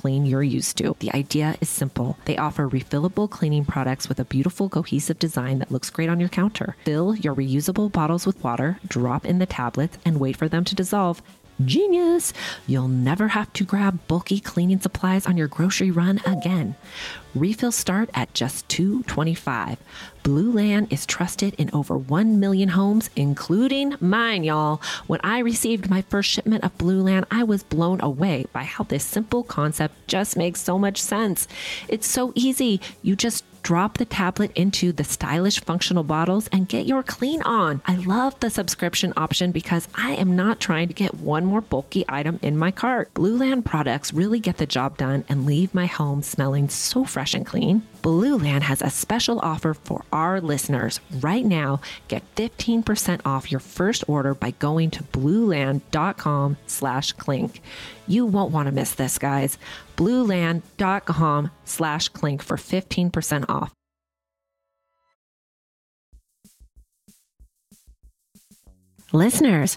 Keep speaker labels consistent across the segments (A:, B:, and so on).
A: clean you're used to. The idea is simple. They offer refillable cleaning products with a beautiful cohesive design that looks great on your counter. Fill your reusable bottles with water, drop in the tablets, and wait for them to dissolve. Genius! You'll never have to grab bulky cleaning supplies on your grocery run again. Refills start at just $2.25. Blueland is trusted in over 1 million homes, including mine, y'all. When I received my first shipment of Blueland, I was blown away by how this simple concept just makes so much sense. It's so easy. You just drop the tablet into the stylish functional bottles and get your clean on. I love the subscription option because I am not trying to get one more bulky item in my cart. Blueland products really get the job done and leave my home smelling so fresh and clean. Blueland has a special offer for our listeners. Right now, get 15% off your first order by going to blueland.com slash clink. You won't want to miss this, guys. blueland.com slash clink for 15% off. Listeners,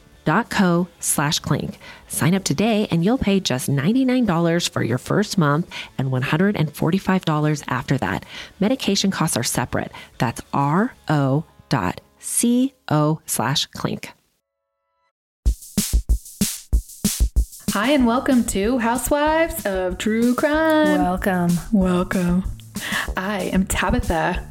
A: co slash clink. Sign up today and you'll pay just $99 for your first month and $145 after that. Medication costs are separate. That's ro dot co slash clink.
B: Hi, and welcome to Housewives of True Crime.
C: Welcome.
B: Welcome. I am Tabitha.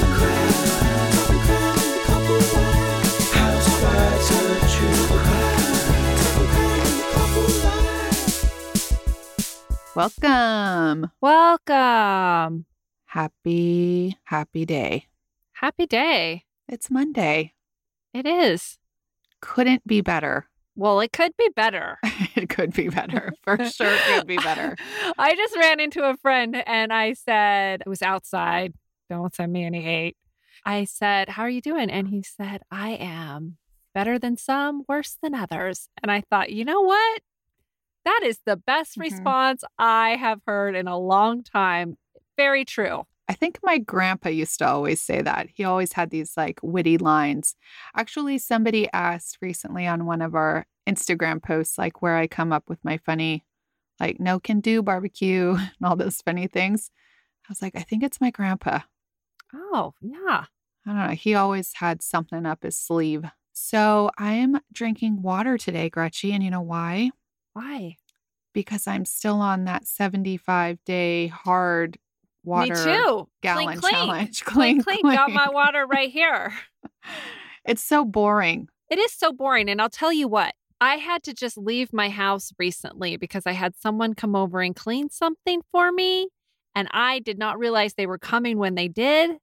D: Welcome.
E: Welcome.
D: Happy, happy day.
E: Happy day.
D: It's Monday.
E: It is.
D: Couldn't be better.
E: Well, it could be better.
D: it could be better. For sure, it could be better.
E: I just ran into a friend and I said, it was outside. Don't send me any hate. I said, How are you doing? And he said, I am better than some, worse than others. And I thought, you know what? That is the best
D: Mhm.
E: response I have heard in a long time. Very true.
D: I think my grandpa used to always say that. He always had these like witty lines. Actually, somebody asked recently on one of our Instagram posts, like where I come up with my funny, like no can do barbecue and all those funny things. I was like, I think it's my grandpa.
E: Oh, yeah.
D: I don't know. He always had something up his sleeve. So I'm drinking water today, Gretchen. And you know why?
E: Why?
D: Because I'm still on that 75 day hard water
E: Me too.
D: gallon
E: clink, clink.
D: challenge.
E: Clink, clink. Got my water right here.
D: It's so boring.
E: It is so boring. And I'll tell you what, I had to just leave my house recently because I had someone come over and clean something for me. And I did not realize they were coming when they did.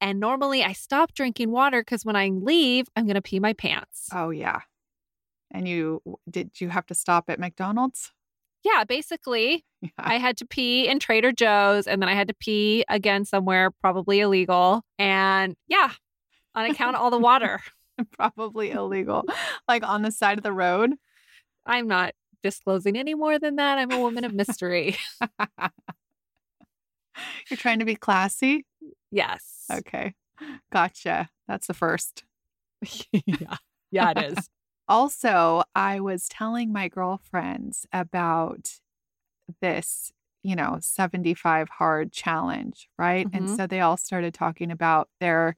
E: And normally I stop drinking water because when I leave, I'm going to pee my pants.
D: Oh, yeah. And you did you have to stop at McDonald's?
E: Yeah, basically,
D: Yeah.
E: I had to pee in Trader Joe's and then I had to pee again somewhere, probably illegal. And yeah, on account of all the water.
D: Probably illegal. like on the side of the road.
E: I'm not disclosing any more than that. I'm a woman of mystery.
D: You're trying to be classy?
E: yes.
D: Okay. Gotcha. That's the first.
E: yeah. Yeah, it is.
D: Also, I was telling my girlfriends about this, you know, 75 hard challenge, right? And
E: Mhm.
D: so they all started talking about their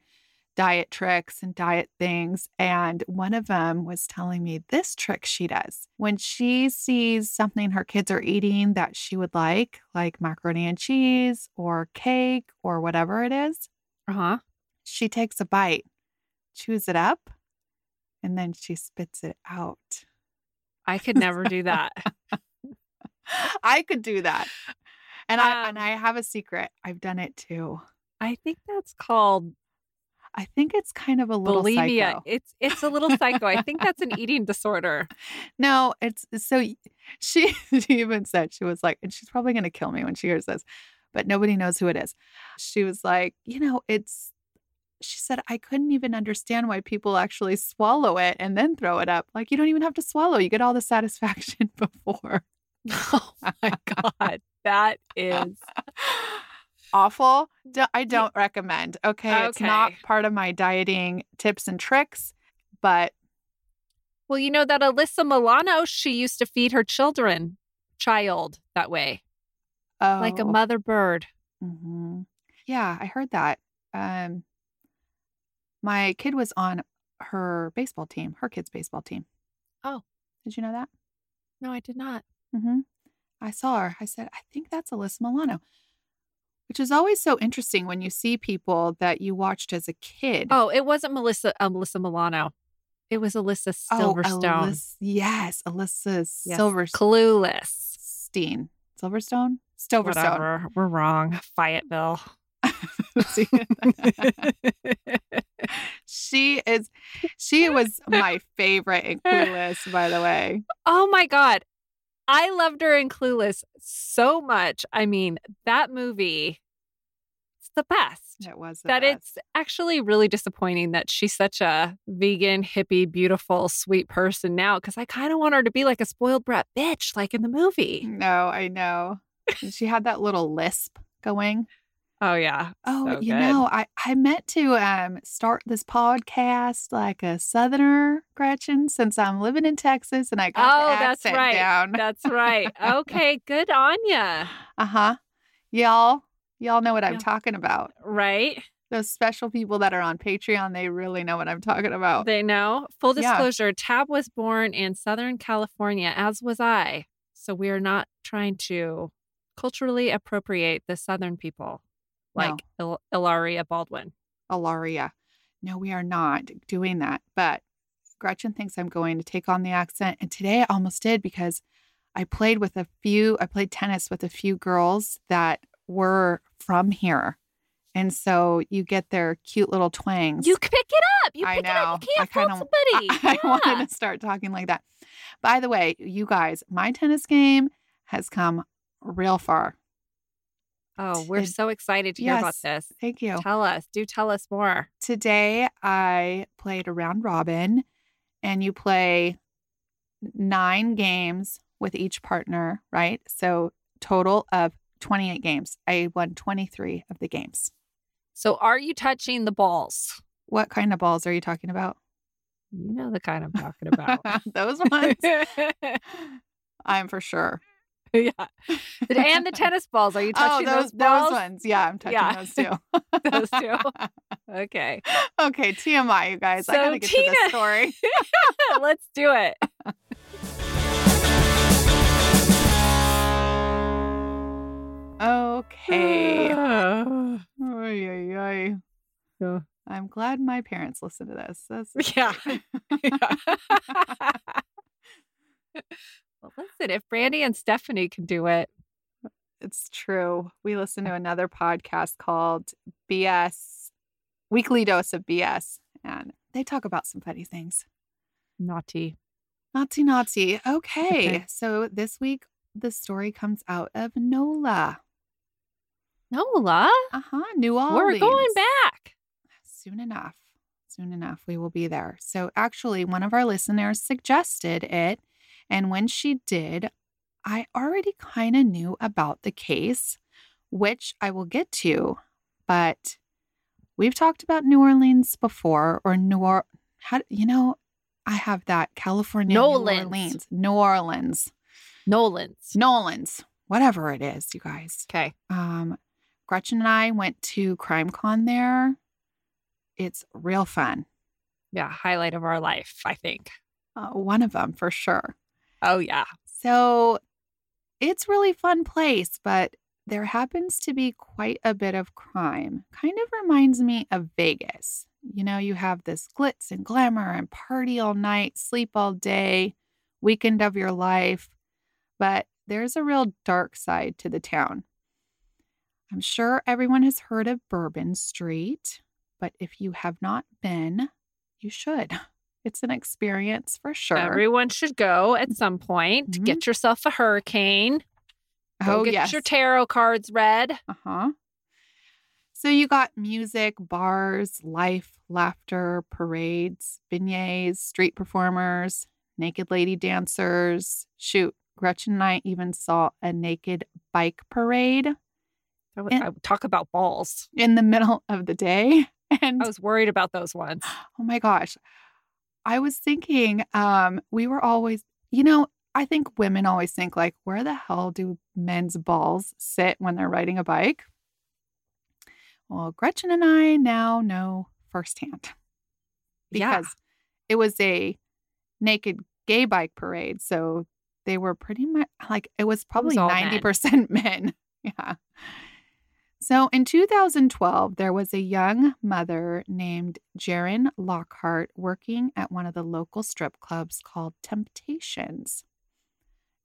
D: diet tricks and diet things. And one of them was telling me this trick she does. When she sees something her kids are eating that she would like, like macaroni and cheese or cake or whatever it is,
E: Uh huh.
D: she takes a bite, chews it up, and then she spits it out.
E: I could never do that.
D: I could do that. And I and
E: Um,
D: I have a secret. I've done it too.
E: I think that's called
D: I think it's kind of a little
E: bulimia.
D: psycho.
E: It's it's a little psycho. I think that's an eating disorder.
D: No, it's so she she even said she was like, and she's probably gonna kill me when she hears this, but nobody knows who it is. She was like, you know, it's she said, I couldn't even understand why people actually swallow it and then throw it up. Like you don't even have to swallow. You get all the satisfaction before.
E: Oh my god, that is
D: awful. Do- I don't recommend. Okay, it's not part of my dieting tips and tricks, but
E: well. You know that Alyssa Milano, she used to feed her children, child that way, like a
D: oh,
E: mother bird.
D: mhm. Yeah, I heard that. Um, my kid was on her baseball team, her kid's baseball team.
E: Oh.
D: did you know that?
E: No, I did not.
D: hmm I saw her. I said, I think that's Alyssa Milano, which is always so interesting when you see people that you watched as a kid.
E: Oh, it wasn't Melissa uh, Melissa Milano. It was Alyssa Silverstone.
D: Oh,
E: Silverstone.
D: Alyssa- yes, Alyssa
E: Yes,
D: Silverstein.
E: Clueless.
D: Silverstone? Silverstone.
E: Whatever. We're wrong. Fayetteville.
D: She is she was my favorite in Clueless, by the way.
E: oh my God. I loved her in Clueless so much. I mean, that movie, it's the best.
D: It was
E: that
D: best.
E: it's actually really disappointing that she's such a vegan, hippie, beautiful, sweet person now because I kind of want her to be like a spoiled brat bitch, like in the movie.
D: No, I know. She had that little lisp going.
E: Oh, yeah.
D: Oh,
E: So
D: you
E: good.
D: know, I, I meant to um start this podcast like a southerner, Gretchen, since I'm living in Texas and I got
E: Oh, that's right.
D: down.
E: That's right. Okay, good on ya.
D: Uh-huh. Y'all, y'all know what I'm
E: Yeah.
D: talking about.
E: Right?
D: Those special people that are on Patreon, they really know what I'm talking about.
E: They know. Full
D: Yeah.
E: disclosure Tab was born in Southern California, as was I. So we are not trying to culturally appropriate the Southern people like Il- Ilaria Baldwin.
D: Ilaria. No, we are not doing that. But Gretchen thinks I'm going to take on the accent. And today I almost did because I played with a few, I played tennis with a few girls that were from here. And so you get their cute little twangs.
E: You pick it up. You
D: I
E: pick it up.
D: know.
E: You
D: I
E: can't fool
D: kinda-
E: somebody.
D: I, I wanted to start talking like that. By the way, you guys, my tennis game has come real far.
E: Oh, we're so excited to hear about this.
D: Thank you.
E: Tell us. Do tell us more.
D: Today I played a round robin and you play nine games with each partner, right? So total of 28 games. I won 23 of the games.
E: So, are you touching the balls?
D: What kind of balls are you talking about?
E: You know the kind I'm talking about.
D: Those ones? I'm for sure.
E: yeah. And the tennis balls. Are you oh, touching
D: oh, those,
E: those balls?
D: ones. Yeah, I'm touching
E: Yeah.
D: those too.
E: Those two. Okay.
D: okay, TMI, you guys. I
E: So
D: gotta get to this story.
E: Let's do it.
D: Okay.
E: yeah.
D: Oy, oy, oy.
E: Yeah.
D: I'm glad my parents listen to this. That's
E: Yeah. Well, listen, if Brandy and Stephanie can do it,
D: it's true. We listen to another podcast called BS Weekly Dose of BS, and they talk about some funny things.
E: naughty.
D: Nazi Nazi. Okay.
E: Okay.
D: So this week the story comes out of NOLA.
E: Nola,
D: Uh huh. New Orleans.
E: we're going back.
D: Soon enough. Soon enough, we will be there. So, actually, one of our listeners suggested it. And when she did, I already kind of knew about the case, which I will get to. But we've talked about New Orleans before, or New Or, how, you know, I have that California,
E: Nolans.
D: New Orleans, New Orleans,
E: Nolan's.
D: Nolans, whatever it is, you guys.
E: Okay.
D: Um, Gretchen and I went to CrimeCon there. It's real fun.
E: Yeah, highlight of our life, I think.
D: Uh, one of them for sure.
E: Oh, yeah.
D: So it's really fun place, but there happens to be quite a bit of crime. Kind of reminds me of Vegas. You know, you have this glitz and glamour and party all night, sleep all day, weekend of your life, but there's a real dark side to the town. I'm sure everyone has heard of Bourbon Street, but if you have not been, you should. It's an experience for sure.
E: Everyone should go at some point.
D: Mhm.
E: Get yourself a hurricane. Go
D: oh,
E: get
D: yes.
E: your tarot cards read.
D: Uh huh. So you got music, bars, life, laughter, parades, beignets, street performers, naked lady dancers. Shoot, Gretchen and I even saw a naked bike parade
E: I would,
D: And-
E: I would talk about balls.
D: in the middle of the day. And
E: I was worried about those ones.
D: oh my gosh, I was thinking, um, we were always, you know, I think women always think like, where the hell do men's balls sit when they're riding a bike? Well, Gretchen and I now know firsthand
E: Yeah.
D: because it was a naked gay bike parade. So they were pretty much like it was probably
E: all men.
D: 90% men. Yeah. So in 2012, there was a young mother named Jaren Lockhart working at one of the local strip clubs called Temptations.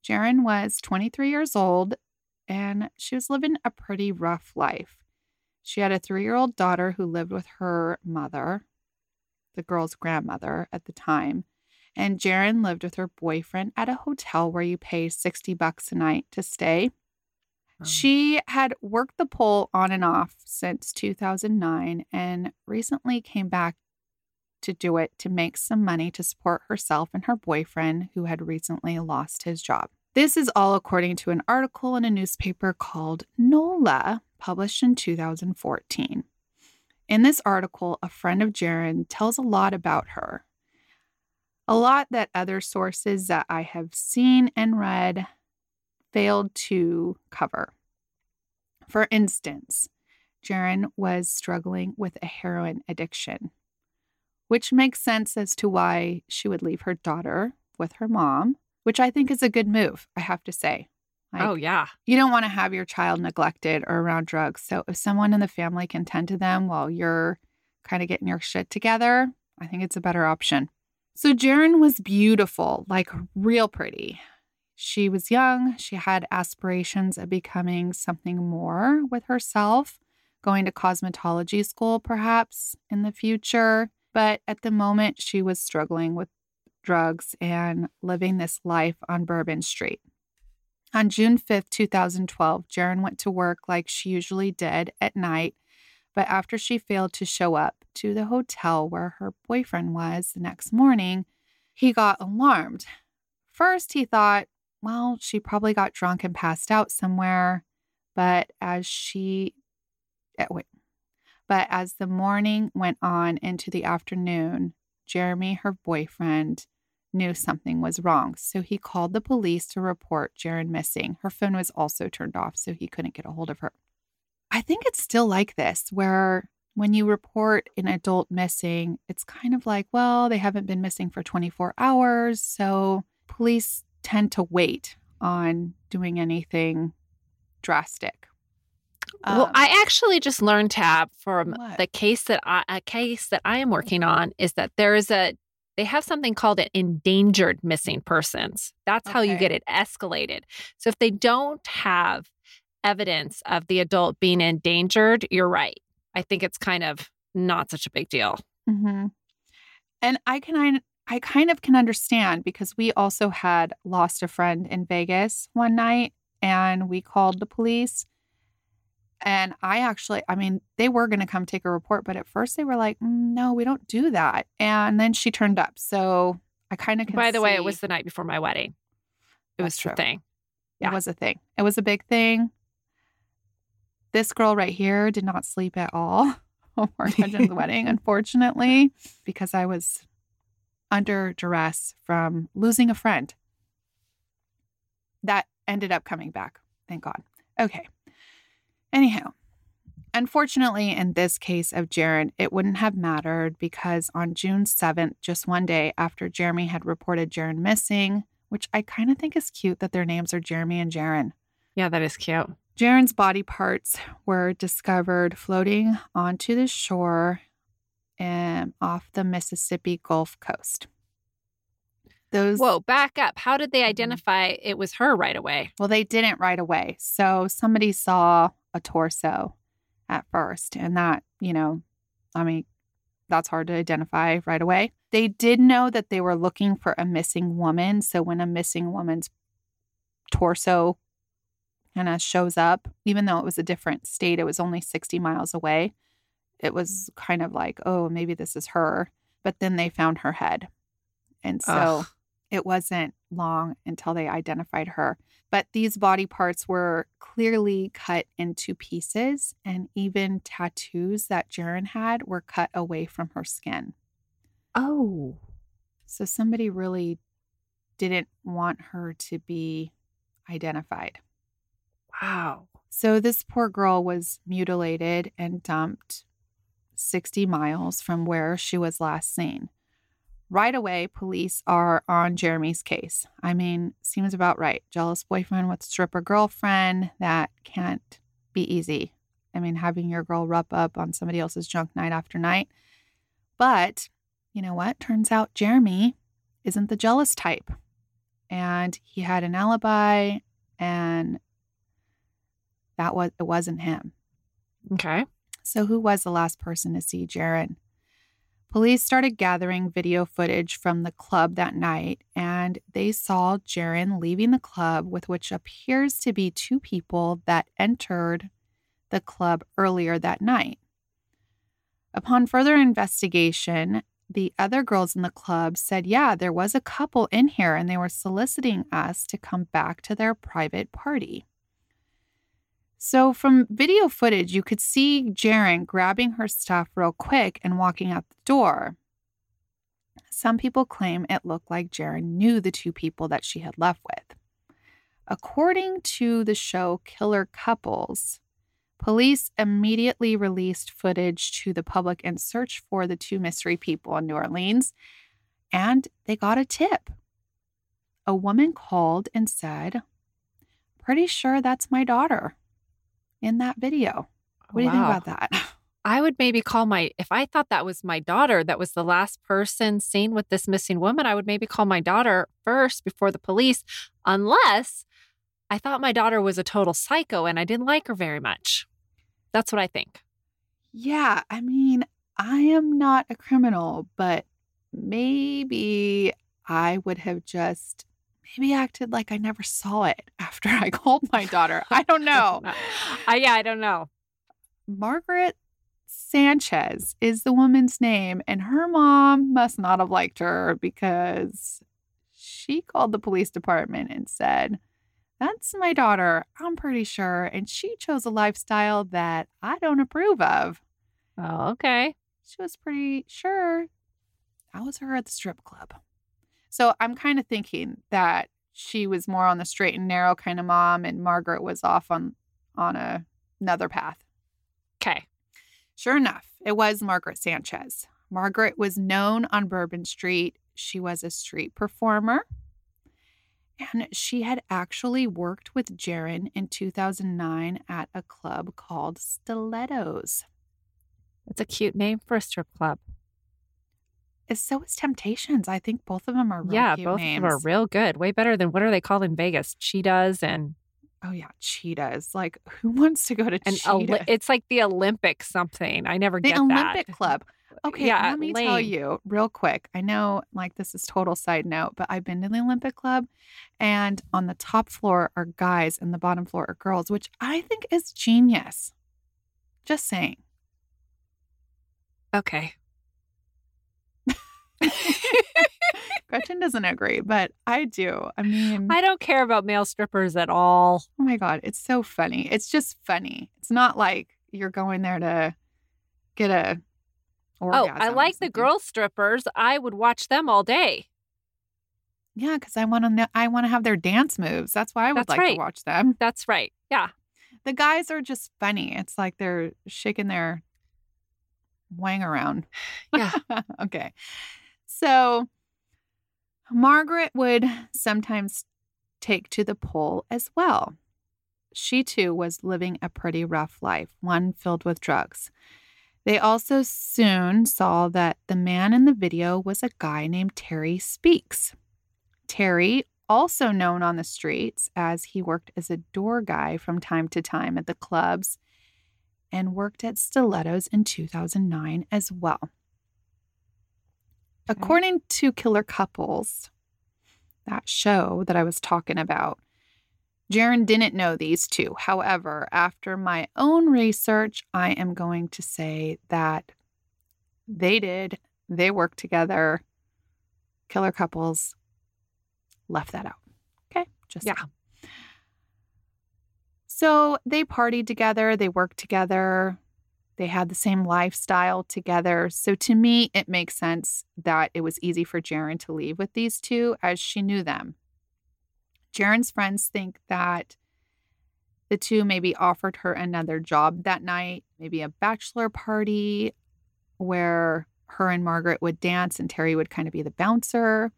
D: Jaren was 23 years old and she was living a pretty rough life. She had a three year old daughter who lived with her mother, the girl's grandmother at the time. And Jaren lived with her boyfriend at a hotel where you pay 60 bucks a night to stay.
E: Oh.
D: She had worked the pole on and off since 2009 and recently came back to do it to make some money to support herself and her boyfriend, who had recently lost his job. This is all according to an article in a newspaper called NOLA, published in 2014. In this article, a friend of Jaren tells a lot about her. A lot that other sources that I have seen and read failed to cover. For instance, Jaren was struggling with a heroin addiction, which makes sense as to why she would leave her daughter with her mom, which I think is a good move, I have to say. Like,
E: oh, yeah.
D: you don't want to have your child neglected or around drugs. So if someone in the family can tend to them while you're kind of getting your shit together, I think it's a better option. So Jaren was beautiful, like real pretty. She was young. She had aspirations of becoming something more with herself, going to cosmetology school perhaps in the future. But at the moment, she was struggling with drugs and living this life on Bourbon Street. On June 5th, 2012, Jaren went to work like she usually did at night, but after she failed to show up to the hotel where her boyfriend was the next morning, he got alarmed. First, he thought, well, she probably got drunk and passed out somewhere, but as she eh, wait, but as the morning went on into the afternoon, Jeremy, her boyfriend, knew something was wrong. So he called the police to report Jaren missing. Her phone was also turned off, so he couldn't get a hold of her. I think it's still like this, where when you report an adult missing, it's kind of like, well, they haven't been missing for 24 hours. So police tend to wait on doing anything drastic.
E: well,
D: Um,
E: I actually just learned tab from
D: What?
E: the case that I a case that I am working on is that there is a they have something called an endangered missing persons. That's how you get it escalated. So if they don't have evidence of the adult being endangered, you're right. I think it's kind of not such a big deal.
D: hmm And I can I kind of can understand because we also had lost a friend in Vegas one night and we called the police. And I actually, I mean, they were going to come take a report, but at first they were like, "Mm, no, we don't do that. And then she turned up. So I kind of can
E: By the way, it was the night before my wedding. It was
D: That's
E: the
D: true.
E: thing. yeah.
D: It was a thing. It was a big thing. This girl right here did not sleep at all over Jen's wedding, unfortunately, because I was under duress from losing a friend. That ended up coming back. Thank God. Okay. Anyhow, unfortunately, in this case of Jaren, it wouldn't have mattered because on June 7th, just one day after Jeremy had reported Jaren missing, which I kind of think is cute that their names are Jeremy and Jaren.
E: Yeah, that is cute.
D: Jaren's body parts were discovered floating onto the shore um, off the Mississippi Gulf Coast. Those
E: Whoa, back up. How did they
D: Mhm.
E: identify it was her right away?
D: Well, they didn't right away. So somebody saw a torso at first, and that, you know, I mean, that's hard to identify right away. They did know that they were looking for a missing woman. So when a missing woman's torso kind of shows up, even though it was a different state, it was only 60 miles away. It mm-hmm. was kind of like, oh, maybe this is her. But then they found her head. And so
E: Ugh.
D: it wasn't long until they identified her. But these body parts were clearly cut into pieces, and even tattoos that Jaren had were cut away from her skin.
E: Oh.
D: So somebody really didn't want her to be identified.
E: Wow.
D: So this poor girl was mutilated and dumped 60 miles from where she was last seen. Right away, police are on Jeremy's case. I mean, seems about right. Jealous boyfriend with stripper girlfriend. That can't be easy. I mean, having your girl rub up on somebody else's junk night after night. But you know what? Turns out Jeremy isn't the jealous type. And he had an alibi and that was it wasn't him.
E: Okay.
D: So who was the last person to see Jaren? Police started gathering video footage from the club that night and they saw Jaren leaving the club with which appears to be two people that entered the club earlier that night. Upon further investigation, the other girls in the club said, Yeah, there was a couple in here and they were soliciting us to come back to their private party. So, from video footage, you could see Jaren grabbing her stuff real quick and walking out the door. Some people claim it looked like Jaren knew the two people that she had left with. According to the show Killer Couples, police immediately released footage to the public in search for the two mystery people in New Orleans, and they got a tip. A woman called and said, Pretty sure that's my daughter in that video. Oh, what do you think about that?
E: I would maybe call my, if I thought that was my daughter, that was the last person seen with this missing woman, I would maybe call my daughter first before the police, unless I thought my daughter was a total psycho and I didn't like her very much. That's what I think.
D: Yeah, I mean, I am not a criminal, but maybe I would have just maybe acted like I never saw it after I called my daughter. I don't know.
E: I, yeah, I don't know.
D: Margaret Sanchez is the woman's name, and her mom must not have liked her because she called the police department and said, That's my daughter, I'm pretty sure. And she chose a lifestyle that I don't approve of.
E: Oh, okay.
D: She was pretty sure that was her at the strip club. So I'm kind of thinking that she was more on the straight and narrow kind of mom, and Margaret was off on on a, another path.
E: Okay.
D: Sure enough, it was Margaret Sanchez. Margaret was known on Bourbon Street. She was a street performer. And she had actually worked with Jaren in 2009 at a club called Stilettos.
E: That's a cute name for a strip club.
D: Is so is Temptations. I think both of them are real
E: yeah, both
D: names.
E: of them are real good. Way better than what are they called in Vegas? Cheetahs and
D: Oh yeah, cheetahs. Like who wants to go to
E: and
D: cheetah?
E: Oli- it's like the Olympic something. I never
D: the
E: get
D: Olympic
E: that.
D: Club. Okay,
E: yeah,
D: let me tell you real quick. I know like this is total side note, but I've been to the Olympic Club and on the top floor are guys and the bottom floor are girls, which I think is genius. Just saying.
E: Okay.
D: Gretchen doesn't agree, but I do. I mean,
E: I don't care about male strippers at all.
D: oh my God, it's so funny. It's just funny. It's not like you're going there to get a
E: Oh, I like the girl strippers. I would watch them all day.
D: Yeah, because I want to know. I want to have their dance moves. That's why I would
E: That's
D: like
E: right.
D: to watch them.
E: That's right. Yeah.
D: The guys are just funny. It's like they're shaking their wang around.
E: Yeah.
D: okay. So Margaret would sometimes take to the pole as well. She too was living a pretty rough life, one filled with drugs. They also soon saw that the man in the video was a guy named Terry Speaks. Terry, also known on the streets as he worked as a door guy from time to time at the clubs and worked at Stilettos in 2009 as well. Mm-hmm. According to Killer Couples, that show that I was talking about, Jaren didn't know these two. However, after my own research, I am going to say that they did. They worked together. Killer Couples left that out. Okay. Just
E: Yeah.
D: So they partied together, they worked together, they had the same lifestyle together. So to me, it makes sense that it was easy for Jaren to leave with these two as she knew them. Jaren's friends think that the two maybe offered her another job that night, maybe a bachelor party where her and Margaret would dance and Terry would kind of be the bouncer.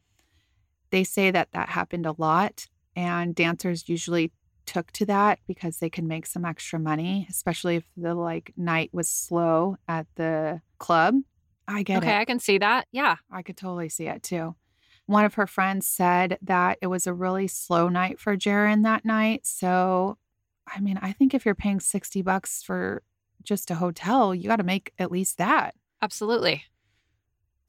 D: They say that that happened a lot, and dancers usually took to that because they could make some extra money, especially if the like night was slow at the club. I get
E: okay,
D: it.
E: I can see that. Yeah.
D: I could totally see it too. One of her friends said that it was a really slow night for Jaren that night. So, I mean, I think if you're paying 60 bucks for just a hotel, you got to make at least that.
E: Absolutely.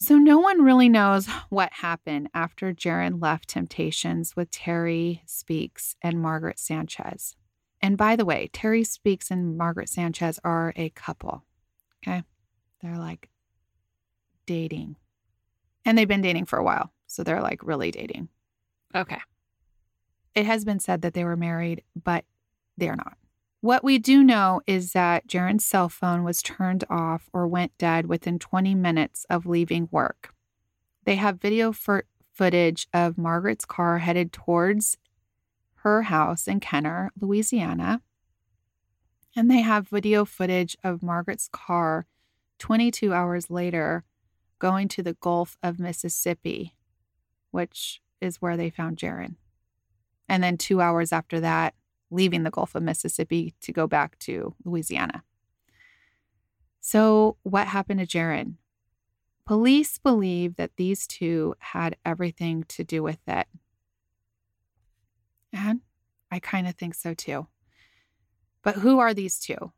D: So, no one really knows what happened after Jaren left Temptations with Terry Speaks and Margaret Sanchez. And by the way, Terry Speaks and Margaret Sanchez are a couple. Okay. They're like dating. And they've been dating for a while. So, they're like really dating.
E: Okay.
D: It has been said that they were married, but they're not. What we do know is that Jaren's cell phone was turned off or went dead within 20 minutes of leaving work. They have video for footage of Margaret's car headed towards her house in Kenner, Louisiana. And they have video footage of Margaret's car 22 hours later going to the Gulf of Mississippi, which is where they found Jaren. And then two hours after that, leaving the Gulf of Mississippi to go back to Louisiana. So, what happened to Jaren? Police believe that these two had everything to do with it. And I kind of think so too. But who are these two?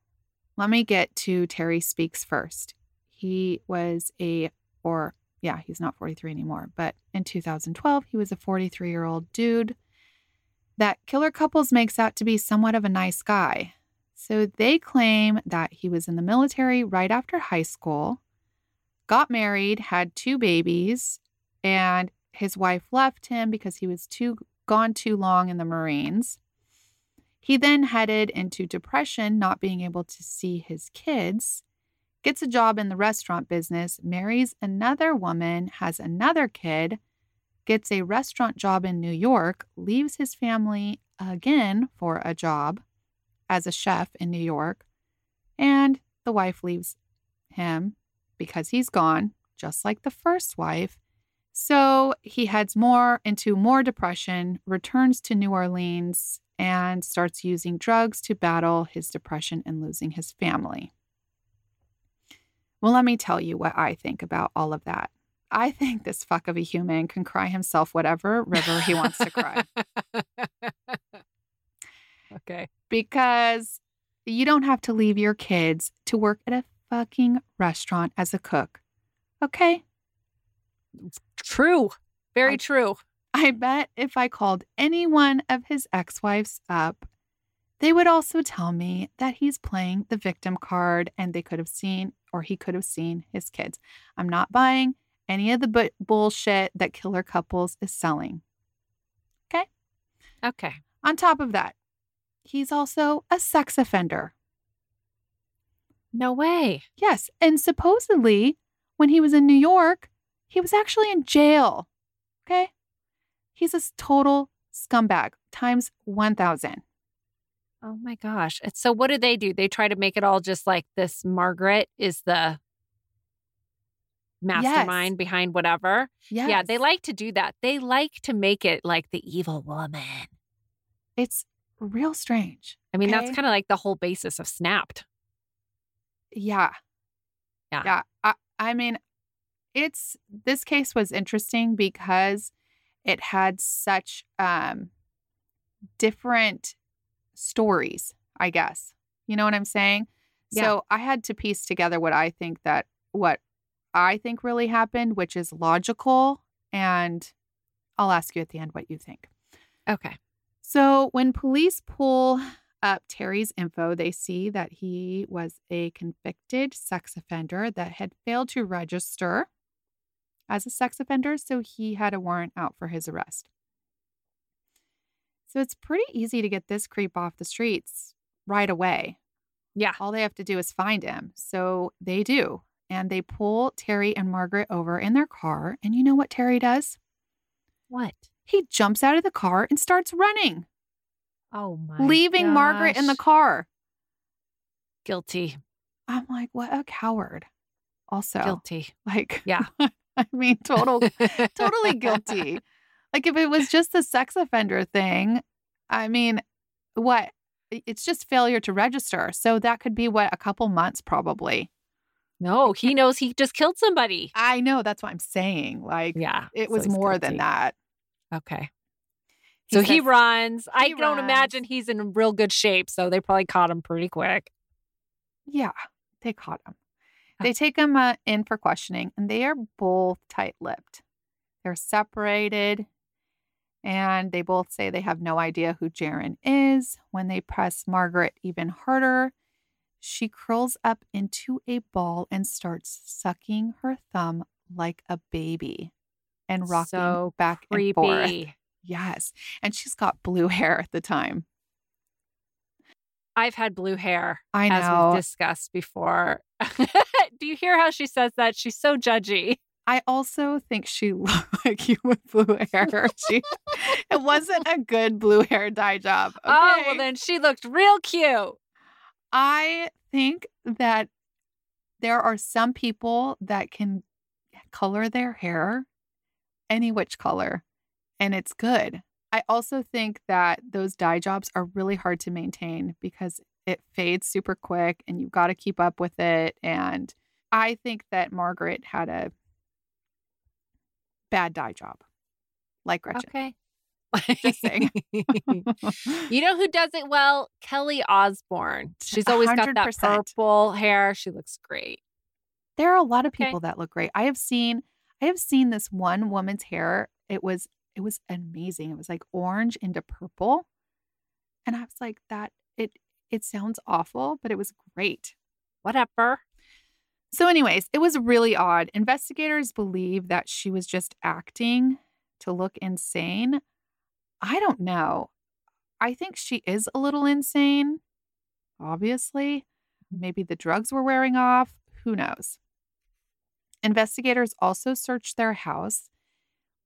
D: Let me get to Terry Speaks first. He was a, or yeah, he's not 43 anymore, but in 2012, he was a 43 year old dude that Killer Couples makes out to be somewhat of a nice guy. So they claim that he was in the military right after high school, got married, had two babies, and his wife left him because he was too gone too long in the Marines. He then headed into depression, not being able to see his kids, gets a job in the restaurant business, marries another woman, has another kid, gets a restaurant job in New York, leaves his family again for a job as a chef in New York, and the wife leaves him because he's gone, just like the first wife. So he heads more into more depression, returns to New Orleans, and starts using drugs to battle his depression and losing his family. Well, let me tell you what I think about all of that. I think this fuck of a human can cry himself whatever river he wants to cry
E: okay.
D: because you don't have to leave your kids to work at a fucking restaurant as a cook Okay.
E: True. Very
D: I-
E: true.
D: I bet if I called any one of his ex wives up, they would also tell me that he's playing the victim card and they could have seen or he could have seen his kids. I'm not buying any of the bu- bullshit that killer couples is selling.
E: Okay. Okay.
D: On top of that, he's also a sex offender.
E: No way.
D: Yes. And supposedly, when he was in New York, he was actually in jail. Okay. He's a total scumbag times 1,000.
E: Oh my gosh. So what do they do? They try to make it all just like this Margaret is the mastermind behind whatever.
D: Yes.
E: Yeah, they like to do that. They like to make it like the evil woman.
D: It's real strange.
E: I mean,
D: Okay.
E: that's kind of like the whole basis of Snapped.
D: Yeah.
E: Yeah.
D: Yeah. I, I mean, it's this case was interesting because it had such um different stories, I guess. You know what I'm saying?
E: Yeah.
D: So I had to piece together what I think that what I think really happened, which is logical. And I'll ask you at the end what you think.
E: Okay.
D: So when police pull up Terry's info, they see that he was a convicted sex offender that had failed to register as a sex offender. So he had a warrant out for his arrest. So it's pretty easy to get this creep off the streets right away.
E: Yeah.
D: All they have to do is find him. So they do. And they pull Terry and Margaret over in their car. And you know what Terry does?
E: What?
D: He jumps out of the car and starts running,
E: Oh my
D: leaving Margaret in the car.
E: Guilty.
D: I'm like, what a coward. Also,
E: Guilty.
D: like,
E: Yeah.
D: I mean, total, totally guilty. Like, if it was just the sex offender thing, I mean, what? It's just failure to register. So that could be what a couple months probably.
E: No, he knows he just killed somebody.
D: I know. That's what I'm saying. Like,
E: Yeah.
D: it was
E: he's
D: more than that.
E: Okay. so he
D: says-
E: runs. I
D: he
E: don't imagine he's in real good shape, so they probably caught him pretty quick.
D: Yeah, they caught him. They take him uh, in for questioning, and they are both tight lipped. They're separated, and they both say they have no idea who Jaren is. When they press Margaret even harder, she curls up into a ball and starts sucking her thumb like a baby and rocking
E: So
D: back and forth. Yes. And she's got blue hair at the time.
E: I've had blue hair,
D: I
E: as
D: know.
E: we've discussed before. Do you hear how she says that? She's so judgy.
D: I also think she looked like you with blue hair. She, it wasn't a good blue hair dye job.
E: Oh, well, then she looked real cute.
D: I think that there are some people that can color their hair any which color, and it's good. I also think that those dye jobs are really hard to maintain because it fades super quick and you've got to keep up with it. And I think that Margaret had a bad dye job, like Gretchen.
E: Okay.
D: Just saying.
E: you know who does it well? Kelly Osbourne. She's always got that purple hair. She looks great.
D: There are a lot of
E: Okay.
D: people that look great. I have seen I have seen this one woman's hair. It was it was amazing. It was like orange into purple. And I was like that it it sounds awful, but it was great.
E: Whatever.
D: So anyways, it was really odd. Investigators believe that she was just acting to look insane. I don't know. I think she is a little insane. Obviously, mm-hmm. maybe the drugs were wearing off. Who knows? Investigators also searched their house,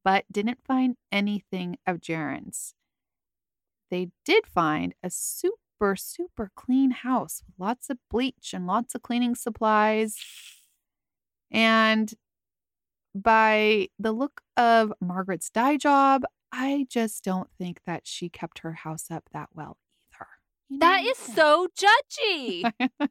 D: but didn't find anything of Jaren's. They did find a super, super clean house with lots of bleach and lots of cleaning supplies. And by the look of Margaret's dye job, I just don't think that she kept her house up that well either. You
E: That is so judgy.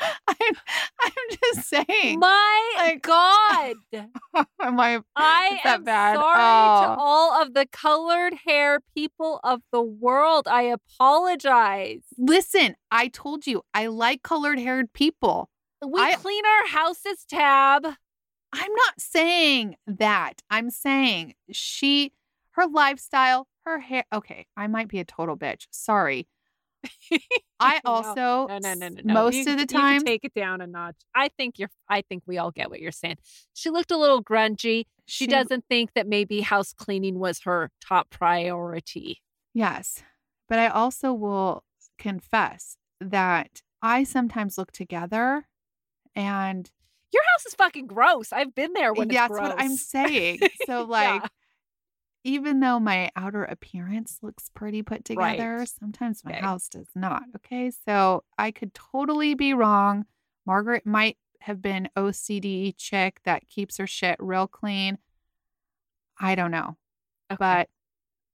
D: I'm, I'm just saying.
E: My
D: Like-
E: God.
D: Am I?
E: I
D: that
E: am
D: bad?
E: sorry
D: Oh.
E: to all of the colored hair people of the world. I apologize.
D: Listen, I told you I like colored haired people.
E: We
D: I-
E: clean our houses, Tab.
D: I'm not saying that. I'm saying she, her lifestyle, her hair. Okay, I might be a total bitch. Sorry. I also,
E: no, no, no, no, no.
D: most
E: You-
D: of the time,
E: take it down a notch. I think you're. I think we all get what you're saying. She looked a little grungy. She, doesn't think that maybe house cleaning was her top priority.
D: Yes. But I also will confess that I sometimes look together and
E: Your house is fucking gross. I've been there when
D: that's
E: it's
D: what I'm saying. So, like,
E: Yeah.
D: Even though my outer appearance looks pretty put together,
E: Right.
D: sometimes my
E: Okay.
D: house does not. Okay. So I could totally be wrong. Margaret might have been OCD chick that keeps her shit real clean. I don't know.
E: Okay.
D: But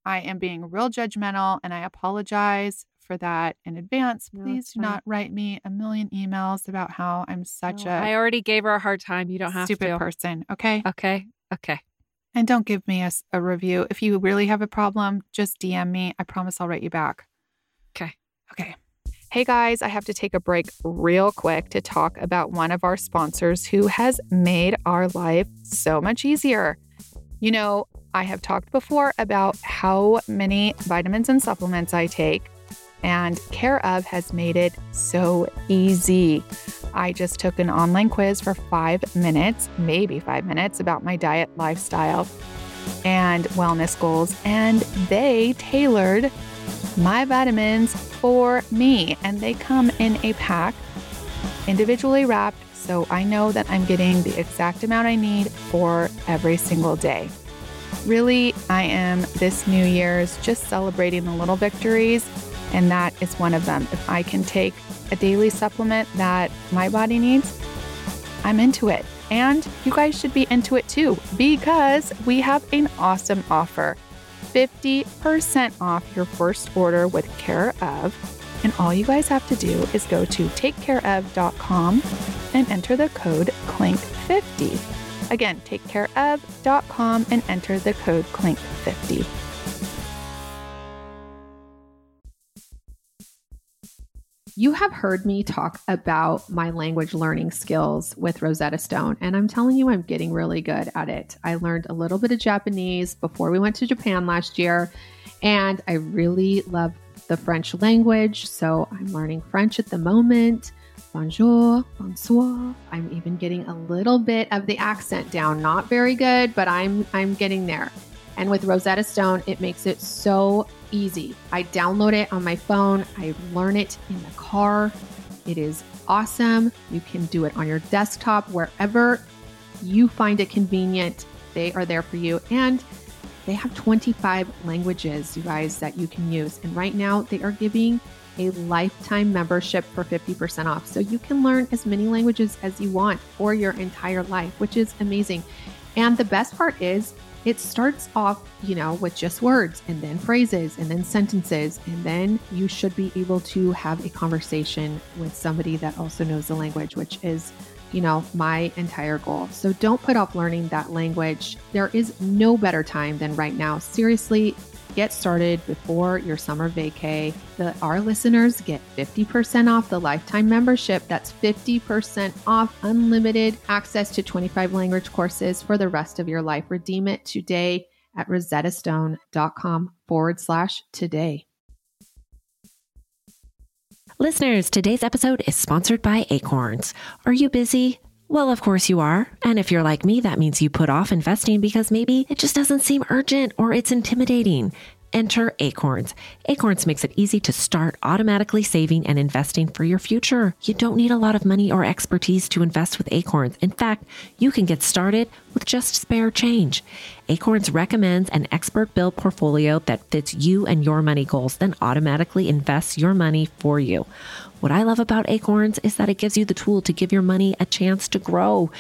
D: I am being real judgmental and I apologize for that in advance. Please
E: it's
D: do not write me a million emails about how I'm such
E: No,
D: a
E: I already gave her a hard time. You don't have
D: stupid
E: to.
D: person. Okay.
E: Okay. Okay.
D: And don't give me a review. If you really have a problem, just DM me. I promise I'll write you back.
E: Okay.
D: Okay. Hey guys, I have to take a break real quick to talk about one of our sponsors who has made our life so much easier. You know, I have talked before about how many vitamins and supplements I take, and Care of has made it so easy. I just took an online quiz for five minutes, maybe five minutes, about my diet, lifestyle, and wellness goals, and they tailored my vitamins for me. And they come in a pack, individually wrapped, so I know that I'm getting the exact amount I need for every single day. Really, I am this New Year's just celebrating the little victories, and that is one of them. If I can take a daily supplement that my body needs, I'm into it. And you guys should be into it too because we have an awesome offer 50% off your first order with Care of. And all you guys have to do is go to takecareof.com and enter the code CLINK50. Again, takecareof.com and enter the code CLINK50.
F: You have heard me talk about my language learning skills with Rosetta Stone, and I'm telling you, I'm getting really good at it. I learned a little bit of Japanese before we went to Japan last year, and I really love the French language. So I'm learning French at the moment. Bonjour, bonsoir. I'm even getting a little bit of the accent down. Not very good, but I'm I'm getting there. And with Rosetta Stone, it makes it so easy. I download it on my phone, I learn it in the car. It is awesome. You can do it on your desktop, wherever you find it convenient. They are there for you. And they have 25 languages, you guys, that you can use. And right now, they are giving a lifetime membership for 50% off. So you can learn as many languages as you want for your entire life, which is amazing. And the best part is, it starts off, you know, with just words and then phrases and then sentences. And then you should be able to have a conversation with somebody that also knows the language, which is, you know, my entire goal. So don't put off learning that language. There is no better time than right now. Seriously, get started before your summer vacay. The our listeners get 50% off the lifetime membership. That's 50% off unlimited access to 25 language courses for the rest of your life. Redeem it today at rosettastone.com forward slash today.
A: Listeners, today's episode is sponsored by Acorns. Are you busy? Well, of course you are. And if you're like me, that means you put off investing because maybe it just doesn't seem urgent or it's intimidating. Enter Acorns. Acorns makes it easy to start automatically saving and investing for your future. You don't need a lot of money or expertise to invest with Acorns. In fact, you can get started with just spare change. Acorns recommends an expert built portfolio that fits you and your money goals, then automatically invests your money for you. What I love about Acorns is that it gives you the tool to give your money a chance to grow.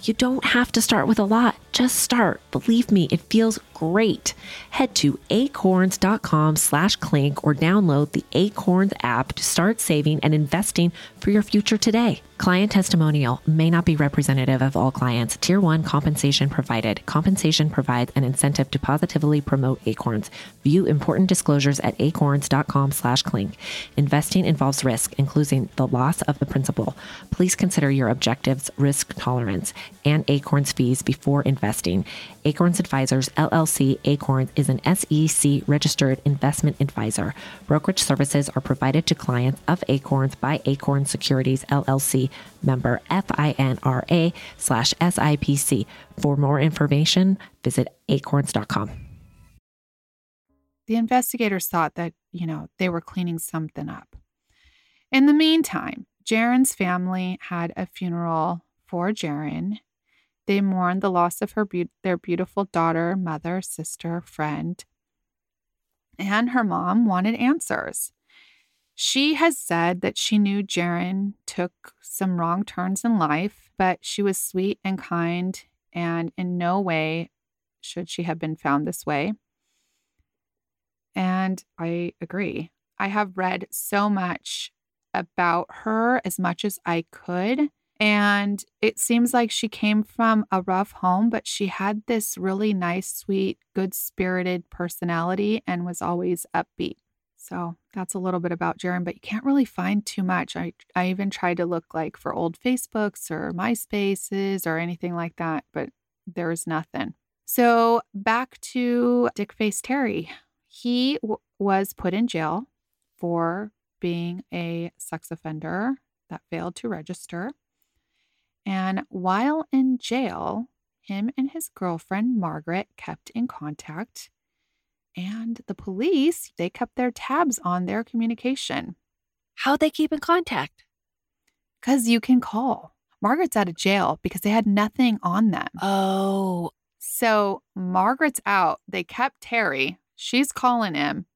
A: You don't have to start with a lot, just start. Believe me, it feels great. Head to acorns.com slash clink or download the Acorns app to start saving and investing for your future today. Client testimonial may not be representative of all clients. Tier 1 compensation provided. Compensation provides an incentive to positively promote Acorns. View important disclosures at acorns.com slash clink. Investing involves risk, including the loss of the principal. Please consider your objectives, risk tolerance, and Acorns fees before investing. Acorns Advisors LLC Acorns is an SEC registered investment advisor. Brokerage services are provided to clients of Acorns by Acorn Securities LLC member FINRA slash SIPC. For more information, visit acorns.com.
D: The investigators thought that, you know, they were cleaning something up. In the meantime, Jaren's family had a funeral for Jaren. They mourned the loss of her be- their beautiful daughter, mother, sister, friend. And her mom wanted answers. She has said that she knew Jaren took some wrong turns in life, but she was sweet and kind, and in no way should she have been found this way. And I agree. I have read so much about her as much as I could. And it seems like she came from a rough home, but she had this really nice, sweet, good spirited personality and was always upbeat. So that's a little bit about Jaren, but you can't really find too much. I, I even tried to look like for old Facebooks or MySpaces or anything like that, but there was nothing. So back to Dick Dickface Terry. He w- was put in jail for being a sex offender that failed to register. And while in jail, him and his girlfriend, Margaret, kept in contact. And the police, they kept their tabs on their communication
E: How'd they keep in contact?
D: because you can call. Margaret's out of jail because they had nothing on them.
E: Oh,
D: So Margaret's out. They kept Terry. She's calling him.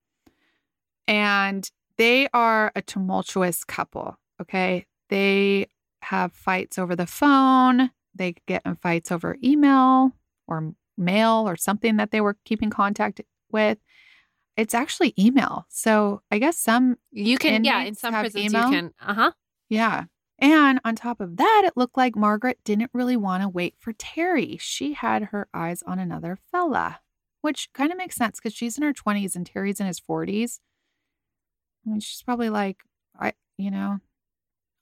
D: And they are a tumultuous couple. Okay. They have fights over the phone. They get in fights over email or mail or something that they were keeping contact with. It's actually email. So I guess some,
E: you can, yeah, in some prisons
D: email?
E: you can, uh huh.
D: yeah. And on top of that, it looked like Margaret didn't really want to wait for Terry. She had her eyes on another fella, which kind of makes sense because she's in her 20s and Terry's in his 40s. I mean, she's probably like, I, you know,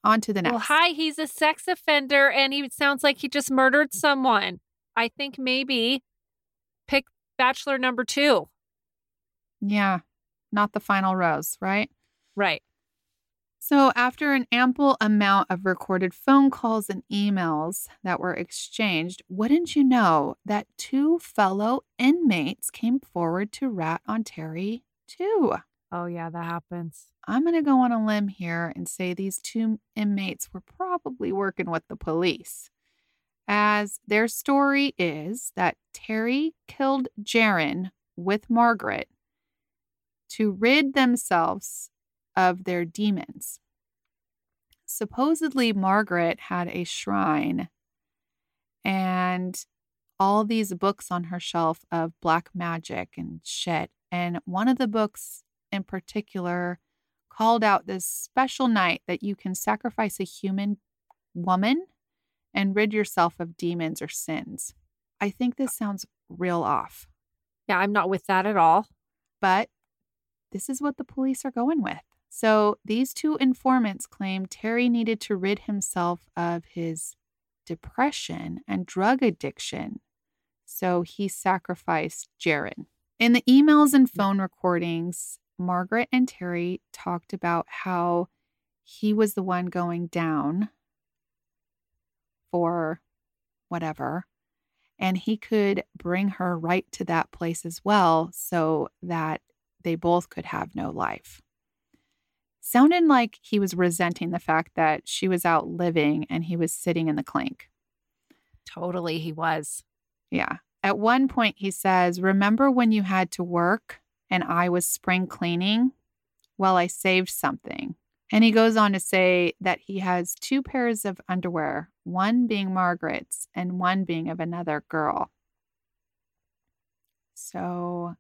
D: on to the next.
E: Well, hi, he's a sex offender and he sounds like he just murdered someone. I think maybe pick bachelor number two.
D: Yeah, not the final rose, right?
E: Right.
D: So, after an ample amount of recorded phone calls and emails that were exchanged, wouldn't you know that two fellow inmates came forward to rat on Terry, too?
E: Oh, yeah, that happens.
D: I'm going to go on a limb here and say these two inmates were probably working with the police. As their story is that Terry killed Jaren with Margaret to rid themselves of their demons. Supposedly, Margaret had a shrine and all these books on her shelf of black magic and shit. And one of the books in particular called out this special night that you can sacrifice a human woman and rid yourself of demons or sins. I think this sounds real off,
E: Yeah, I'm not with that at all.
D: but this is what the police are going with. So these two informants claim Terry needed to rid himself of his depression and drug addiction. So he sacrificed Jaren. In the emails and phone recordings, Margaret and Terry talked about how he was the one going down for whatever. And he could bring her right to that place as well so that they both could have no life. Sounded like he was resenting the fact that she was out living and he was sitting in the clink.
E: Totally, he was.
D: Yeah. At one point, he says, Remember when you had to work and I was spring cleaning? Well, I saved something. And he goes on to say that he has two pairs of underwear, one being Margaret's and one being of another girl. So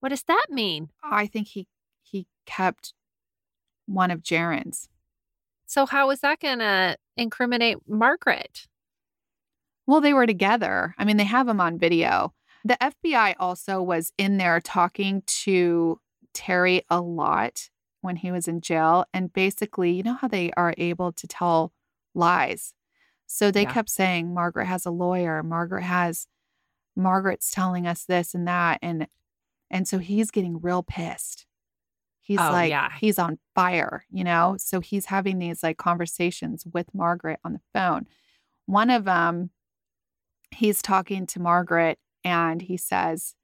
E: What does that mean?
D: I think he he kept one of Jaren's.
E: So how is that going to incriminate Margaret?
D: Well, they were together. I mean, they have them on video. The FBI also was in there talking to Terry a lot when he was in jail. And basically, you know how they are able to tell lies. So they
E: Yeah.
D: kept saying, Margaret has a lawyer. Margaret has, Margaret's telling us this and that. And, and so he's getting real pissed. He's
E: Oh,
D: like,
E: yeah.
D: he's on fire, you know? So he's having these like conversations with Margaret on the phone. One of them, he's talking to Margaret and he says,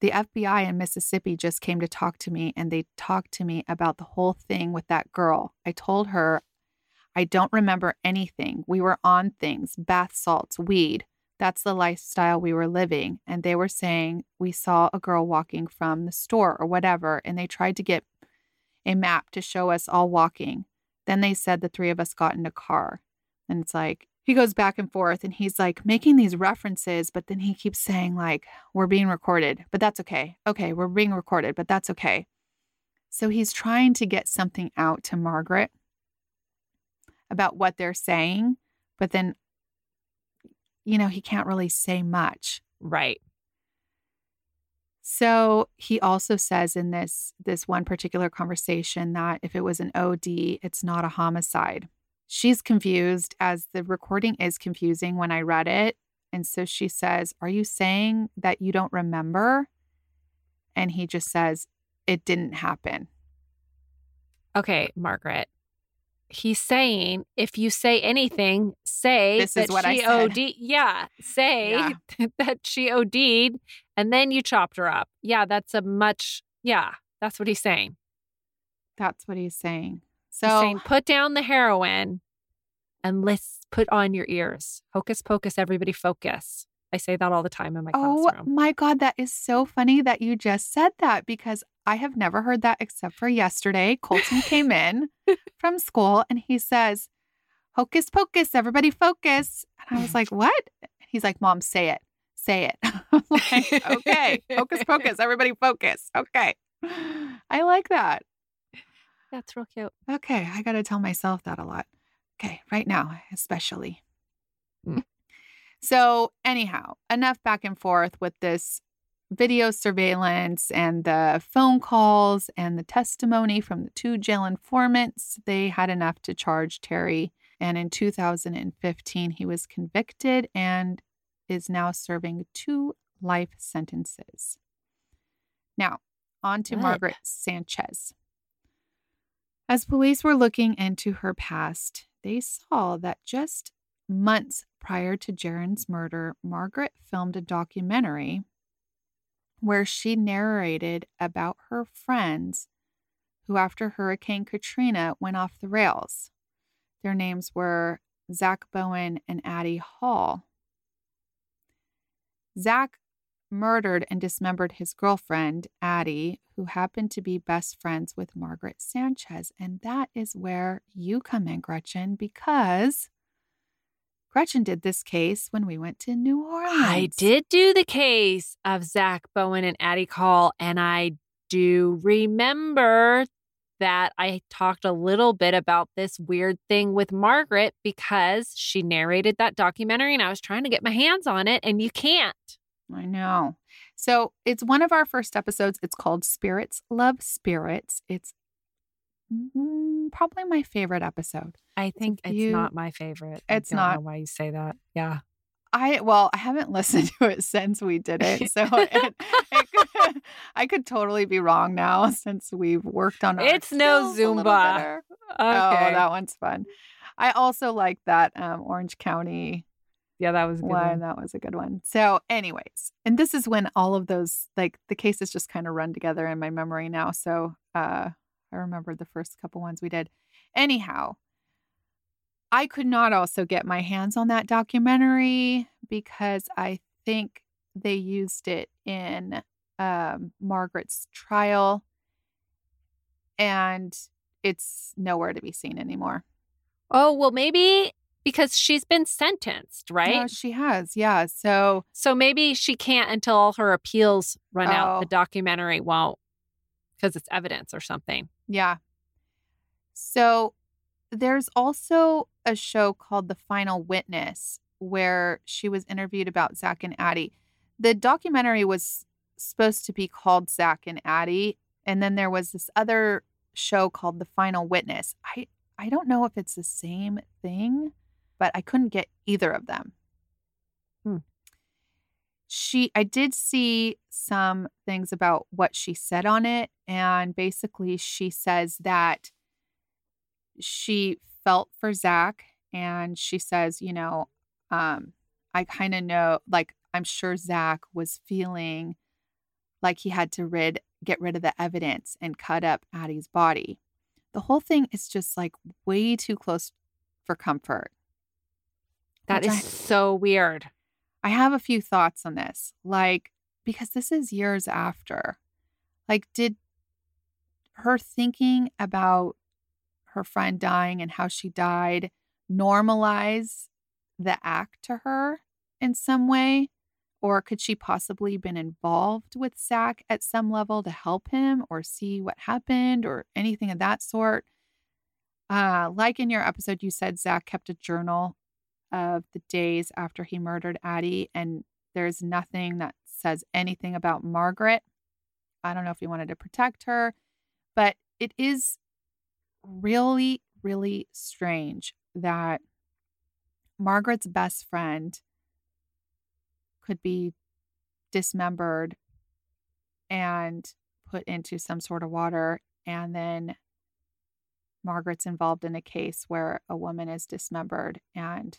D: The FBI in Mississippi just came to talk to me and they talked to me about the whole thing with that girl. I told her I don't remember anything. We were on things, bath salts, weed. That's the lifestyle we were living. And they were saying we saw a girl walking from the store or whatever. And they tried to get a map to show us all walking. Then they said the three of us got in a car. And it's like, he goes back and forth and he's like making these references, but then he keeps saying, like, we're being recorded, but that's okay. Okay, we're being recorded, but that's okay. So he's trying to get something out to Margaret about what they're saying, but then, you know, he can't really say much.
E: Right.
D: So he also says in this this one particular conversation that if it was an OD, it's not a homicide. She's confused as the recording is confusing when I read it. And so she says, "Are you saying that you don't remember?" And he just says, "It didn't happen."
E: Okay, Margaret. He's saying if you say anything, say
D: This is
E: that
D: what I
E: she
D: said.
E: OD. Yeah, say
D: Yeah.
E: that she OD'd and then you chopped her up. Yeah, that's a much. Yeah, that's what he's saying.
D: That's what he's saying. So
E: saying put down the heroin and let's put on your ears. Hocus pocus, everybody focus. I say that all the time in my
D: Oh
E: classroom.
D: Oh my God, that is so funny that you just said that because I have never heard that except for yesterday. Colton came in from school and he says, Hocus pocus, everybody focus. And I was like, What? He's like, Mom, say it. Say it. Like, okay. Hocus pocus, everybody focus. Okay. I like that.
E: That's real cute.
D: Okay. I got to tell myself that a lot. Okay. Right now, especially.
E: Mm.
D: So, anyhow, enough back and forth with this video surveillance and the phone calls and the testimony from the two jail informants. They had enough to charge Terry. And in 2015, he was convicted and is now serving two life sentences. Now, on to
E: Good.
D: Margaret Sanchez. As police were looking into her past, they saw that just months prior to Jaren's murder, Margaret filmed a documentary where she narrated about her friends who, after Hurricane Katrina, went off the rails. Their names were Zach Bowen and Addie Hall. Zach murdered and dismembered his girlfriend, Addie, who happened to be best friends with Margaret Sanchez. And that is where you come in, Gretchen, because Gretchen did this case when we went to New Orleans.
E: I did do the case of Zach Bowen and Addie Hall, and I do remember that I talked a little bit about this weird thing with Margaret because she narrated that documentary and I was trying to get my hands on it, and you can't.
D: I know. So it's one of our first episodes. It's called Spirits Love Spirits. It's mm, probably my favorite episode.
E: I think it's not my favorite. I
D: It's
E: don't
D: not.
E: know why you say that. Yeah.
D: I well, I haven't listened to it since we did it, so it, it could, I could totally be wrong now since we've worked on. it.
E: It's no Zumba. Okay.
D: Oh, that one's fun. I also like that um, Orange County
E: yeah, that was a good
D: one.
E: one.
D: That was a good one. So, anyways, and this is when all of those like the cases just kind of run together in my memory now. So, uh, I remember the first couple ones we did. Anyhow, I could not also get my hands on that documentary because I think they used it in um, Margaret's trial, and it's nowhere to be seen anymore.
E: Oh, well, maybe because she's been sentenced, right?
D: She has. Yeah. So
E: so maybe she can't until all her appeals run out.
D: Oh.
E: The documentary won't because it's evidence or something.
D: Yeah. So there's also a show called The Final Witness where she was interviewed about Zach and Addie. The documentary was supposed to be called Zach and Addie. And then there was this other show called The Final Witness. I, I don't know if it's the same thing, but I couldn't get either of them.
E: Hmm.
D: She I did see some things about what she said on it. And basically she says that she felt for Zach and she says, you know, um, I kind of know, like, I'm sure Zach was feeling like he had to rid get rid of the evidence and cut up Addie's body. The whole thing is just like way too close for comfort.
E: That
D: Which
E: is
D: I-
E: so weird.
D: I have a few thoughts on this. Like, because this is years after. Like, did her thinking about her friend dying and how she died normalize the act to her in some way? Or could she possibly been involved with Zach at some level to help him or see what happened or anything of that sort? Uh, like in your episode, you said Zach kept a journal of the days after he murdered Addie, and there's nothing that says anything about Margaret. I don't know if he wanted to protect her, but it is really, really strange that Margaret's best friend could be dismembered and put into some sort of water, and then Margaret's involved in a case where a woman is dismembered and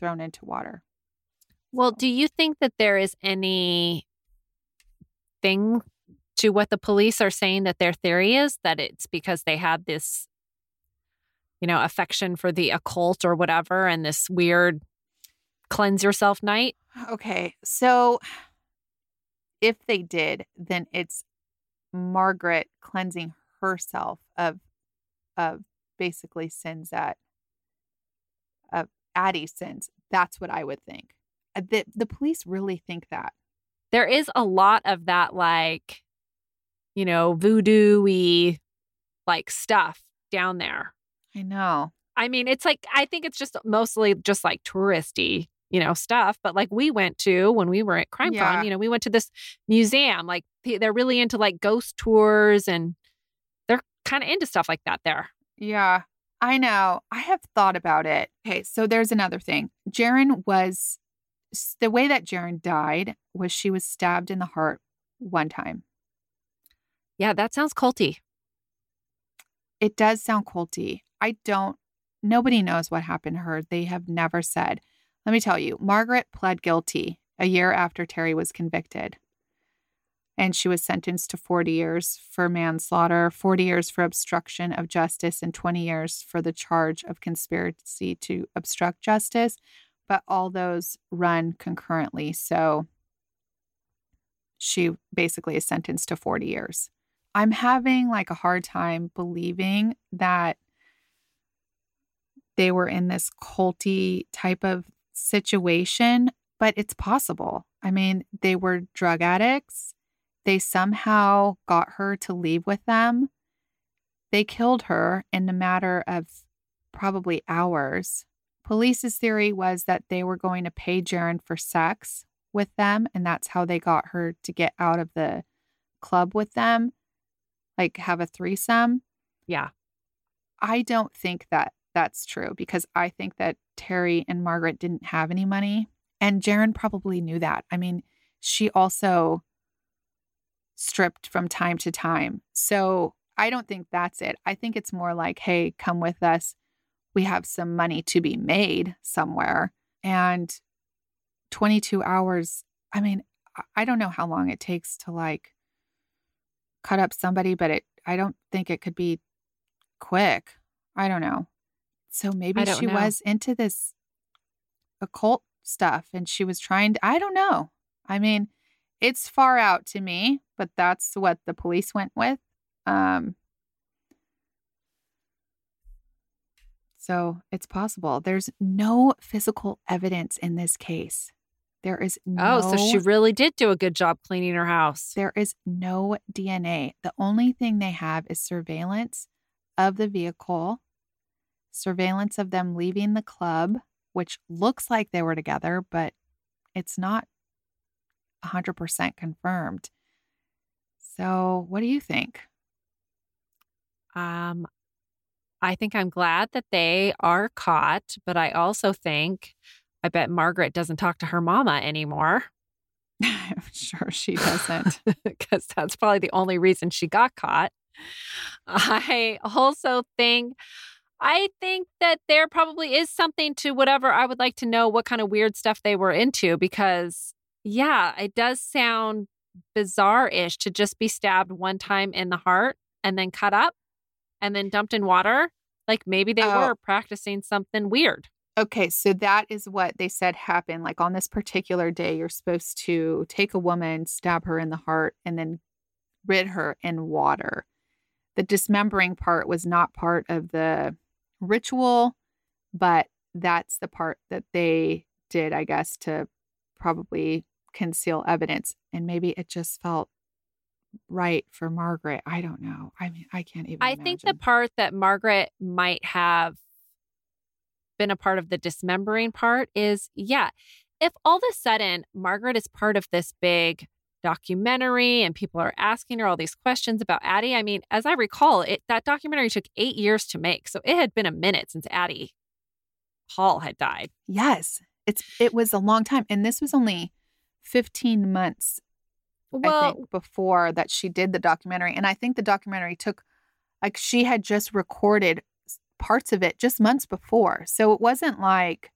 D: thrown into water.
E: Well, do you think that there is any thing to what the police are saying that their theory is that it's because they had this you know affection for the occult or whatever and this weird cleanse yourself night?
D: Okay, so if they did, then it's Margaret cleansing herself of of basically sins that of Sins. That's what I would think. Uh, The, the police really think that.
E: There is a lot of that like you know voodoo-y like stuff down there.
D: I know.
E: I mean, it's like I think it's just mostly just like touristy, you know, stuff. But like we went to when we were at CrimeCon,
D: Yeah.
E: you know, we went to this museum. Like they're really into like ghost tours, and they're kind of into stuff like that there.
D: Yeah, I know. I have thought about it. Okay, so there's another thing. Jaren was the way that Jaren died was she was stabbed in the heart one time.
E: Yeah, that sounds culty.
D: It does sound culty. I don't, nobody knows what happened to her. They have never said. Let me tell you, Margaret pled guilty a year after Terry was convicted. And she was sentenced to 40 years for manslaughter, 40 years for obstruction of justice, and 20 years for the charge of conspiracy to obstruct justice. But all those run concurrently. So she basically is sentenced to 40 years. I'm having like a hard time believing that they were in this culty type of situation, but it's possible. I mean, they were drug addicts. They somehow got her to leave with them. They killed her in a matter of probably hours. Police's theory was that they were going to pay Jaren for sex with them, and that's how they got her to get out of the club with them, like have a threesome.
E: Yeah.
D: I don't think that that's true because I think that Terry and Margaret didn't have any money. And Jaren probably knew that. I mean, she also stripped from time to time. So I don't think that's it. I think it's more like, hey, come with us. We have some money to be made somewhere. And 22 hours, I mean, I- don't know how long it takes to like cut up somebody, but it I don't think it could be quick. I don't know. So maybe she
E: know.
D: was into this occult stuff and she was trying to, I don't know. I mean, it's far out to me, but that's what the police went with. Um So it's possible. There's no physical evidence in this case. There is no.
E: Oh, so she really did do a good job cleaning her house.
D: There is no DNA. The only thing they have is surveillance of the vehicle, surveillance of them leaving the club, which looks like they were together, but it's not 100% confirmed. So, what do you think?
E: Um, I think I'm glad that they are caught, but I also think I bet Margaret doesn't talk to her mama anymore.
D: I'm sure she doesn't.
E: Because that's probably the only reason she got caught. I also think I think that there probably is something to whatever I would like to know what kind of weird stuff they were into because yeah, it does sound bizarre-ish to just be stabbed one time in the heart and then cut up and then dumped in water. Like maybe they
D: Oh.
E: were practicing something weird.
D: Okay, so that is what they said happened. Like on this particular day, you're supposed to take a woman, stab her in the heart, and then rid her in water. The dismembering part was not part of the ritual, but that's the part that they did, I guess, to probably conceal evidence. And maybe it just felt right for Margaret. I don't know. I mean, I can't even.
E: I think the part that Margaret might have been a part of the dismembering part is yeah, if all of a sudden Margaret is part of this big documentary and people are asking her all these questions about Addie, I mean, as I recall, it that documentary took eight years to make. So it had been a minute since Addie Hall had died.
D: Yes, it's it was a long time, and this was only fifteen months I think before that she did the documentary, and I think the documentary took like she had just recorded parts of it just months before, so it wasn't like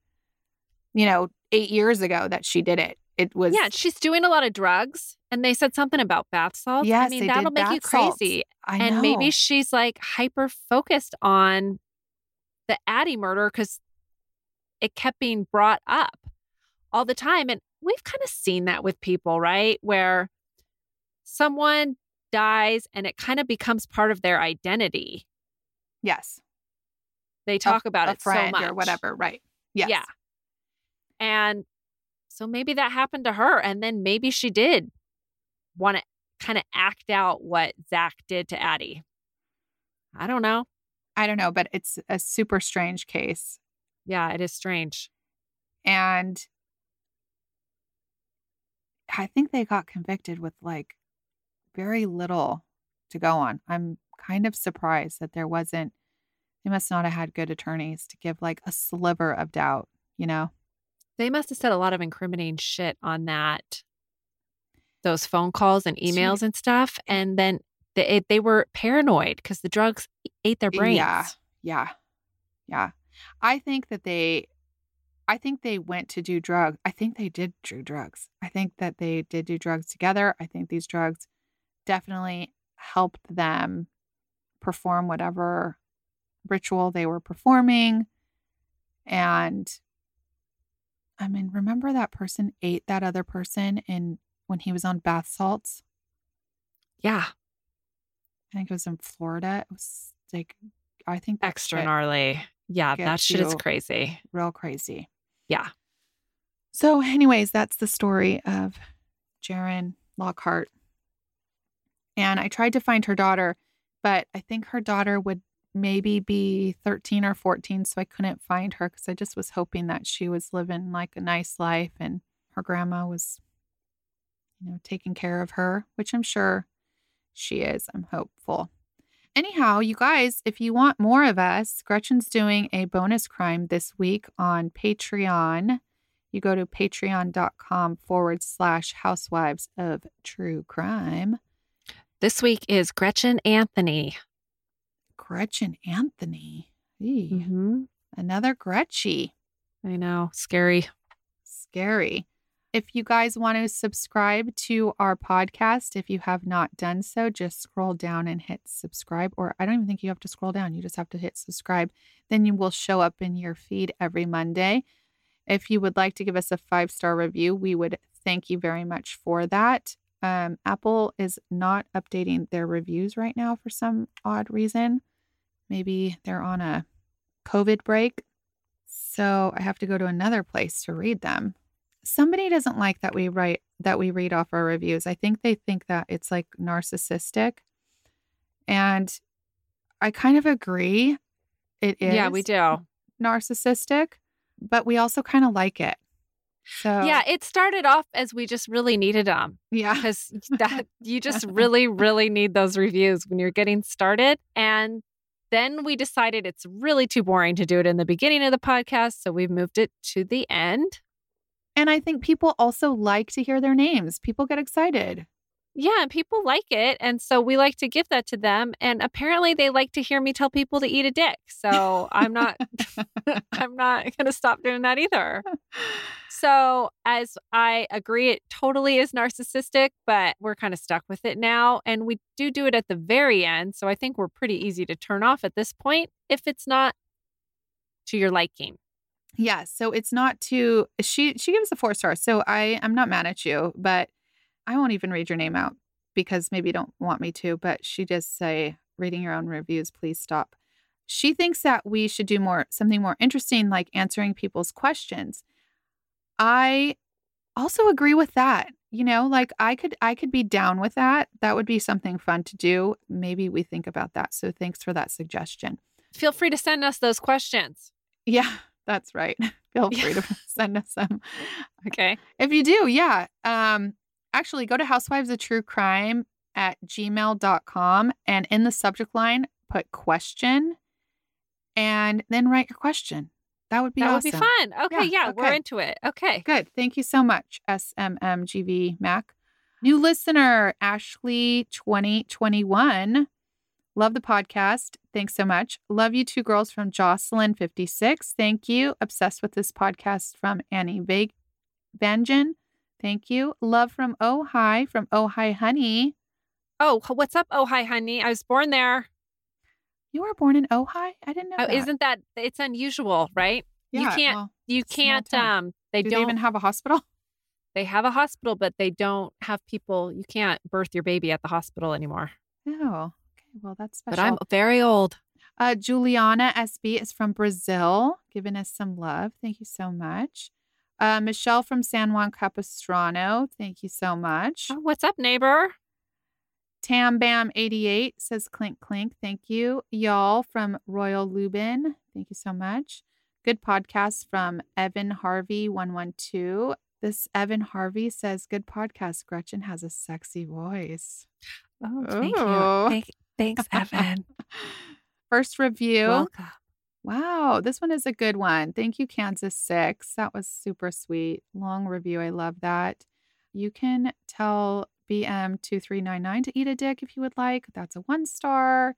D: you know eight years ago that she did it. It was
E: yeah, she's doing a lot of drugs. And they said something about bath salts.
D: Yes,
E: I
D: mean,
E: that'll make you crazy.
D: I
E: and maybe she's like hyper focused on the Addie murder because it kept being brought up all the time. And we've kind of seen that with people, right? Where someone dies and it kind of becomes part of their identity.
D: yes,
E: They
D: A-
E: talk about
D: a
E: it so much.
D: or whatever, right? Yes.
E: Yeah. And so maybe that happened to her. And then maybe she did want to kind of act out what Zach did to Addie. I don't know.
D: I don't know, but it's a super strange case,
E: Yeah, it is strange.
D: and I think they got convicted with like very little to go on. I'm kind of surprised that there wasn't. They must not have had good attorneys to give like a sliver of doubt. You know.
E: They must have said a lot of incriminating shit on that, those phone calls and emails and stuff. And then they, it, they were paranoid because the drugs ate their brains.
D: Yeah. Yeah. Yeah. I think that they I think they went to do drugs. I think they did do drugs. I think that they did do drugs together. I think these drugs definitely helped them perform whatever ritual they were performing. And I mean, remember that person ate that other person in when he was on bath salts?
E: Yeah.
D: I think it was in Florida. It was like I think
E: Extra gnarly. Yeah, that shit is crazy.
D: real crazy.
E: Yeah.
D: So, anyways, that's the story of Jaren Lockhart. And I tried to find her daughter, but I think her daughter would maybe be 13 or 14. So I couldn't find her because I just was hoping that she was living like a nice life and her grandma was, you know, taking care of her, which I'm sure she is. I'm hopeful. Anyhow, you guys, if you want more of us, Gretchen's doing a bonus crime this week on Patreon. You go to patreon.com forward slash housewives of true crime.
E: This week is Gretchen Anthony.
D: Gretchen Anthony.
E: Mm-hmm.
D: Another Gretchy.
E: I know. Scary.
D: Scary. If you guys want to subscribe to our podcast, if you have not done so, just scroll down and hit subscribe. Or I don't even think you have to scroll down, you just have to hit subscribe. Then you will show up in your feed every Monday. If you would like to give us a five star review, we would thank you very much for that. Um, Apple is not updating their reviews right now for some odd reason. Maybe they're on a COVID break. So I have to go to another place to read them. Somebody doesn't like that we write that we read off our reviews. I think they think that it's like narcissistic. And I kind of agree. It is
E: Yeah, we do.
D: narcissistic, but we also kind of like it. So
E: Yeah, it started off as we just really needed them
D: yeah.
E: because that you just really, really need those reviews when you're getting started. And then we decided it's really too boring to do it in the beginning of the podcast. So we've moved it to the end.
D: And I think people also like to hear their names. People get excited.
E: Yeah, people like it. And so we like to give that to them. And apparently they like to hear me tell people to eat a dick. So I'm not I'm not gonna stop doing that either. So as I agree it totally is narcissistic, but we're kind of stuck with it now. And we do do it at the very end. So I think we're pretty easy to turn off at this point if it's not to your liking.
D: Yeah, so it's not too she she gives a four star. So I I'm not mad at you, but I won't even read your name out because maybe you don't want me to, but she does say reading your own reviews, please stop. She thinks that we should do more something more interesting like answering people's questions. I also agree with that. You know, like I could I could be down with that. That would be something fun to do. Maybe we think about that. So thanks for that suggestion.
E: Feel free to send us those questions.
D: Yeah, that's right. Feel
E: Yeah.
D: free to send us some.
E: Okay.
D: If you do, yeah. Um, actually go to Housewives of True Crime at gmail.com and in the subject line put question and then write your question. That would be awesome.
E: that
D: awesome.
E: would be fun. Okay,
D: Yeah,
E: yeah, we're into it. Okay.
D: Good. Thank you so much, SMMGV Mac. New listener, Ashley 2021. Love the podcast. Thanks so much. Love you two girls from Jocelyn 56. Thank you. Obsessed with this podcast from Annie Vag- Vangen. Thank you. Love from Oh Hi from Oh Hi Honey.
E: Oh, what's up? Oh, hi, honey. I was born there.
D: You were born in Oh Hi? I didn't know.
E: Oh, isn't that it's unusual, right?
D: Yeah, you
E: can't-
D: well,
E: You can't um they
D: do
E: don't
D: they even have a hospital?
E: they have a hospital, but they don't have people you can't birth your baby at the hospital anymore.
D: Oh, okay. Well, that's special.
E: But I'm very old.
D: Uh, Juliana SB is from Brazil, giving us some love. Thank you so much. Uh, Michelle from San Juan Capistrano. Thank you so much.
E: Oh, what's up, neighbor?
D: Tam Bam 88 says clink clink. Thank you. Y'all from Royal Lubin. Thank you so much. Good podcast from Evan Harvey 112. This Evan Harvey says, Good podcast. Gretchen has a sexy voice.
E: Oh,
D: thank you. Thank-
E: thanks, Evan.
D: First review.
E: Welcome.
D: Wow, this one is a good one. Thank you, Kansas Six. That was super sweet. Long review. I love that. You can tell BM2399 to eat a dick if you would like. That's a one star.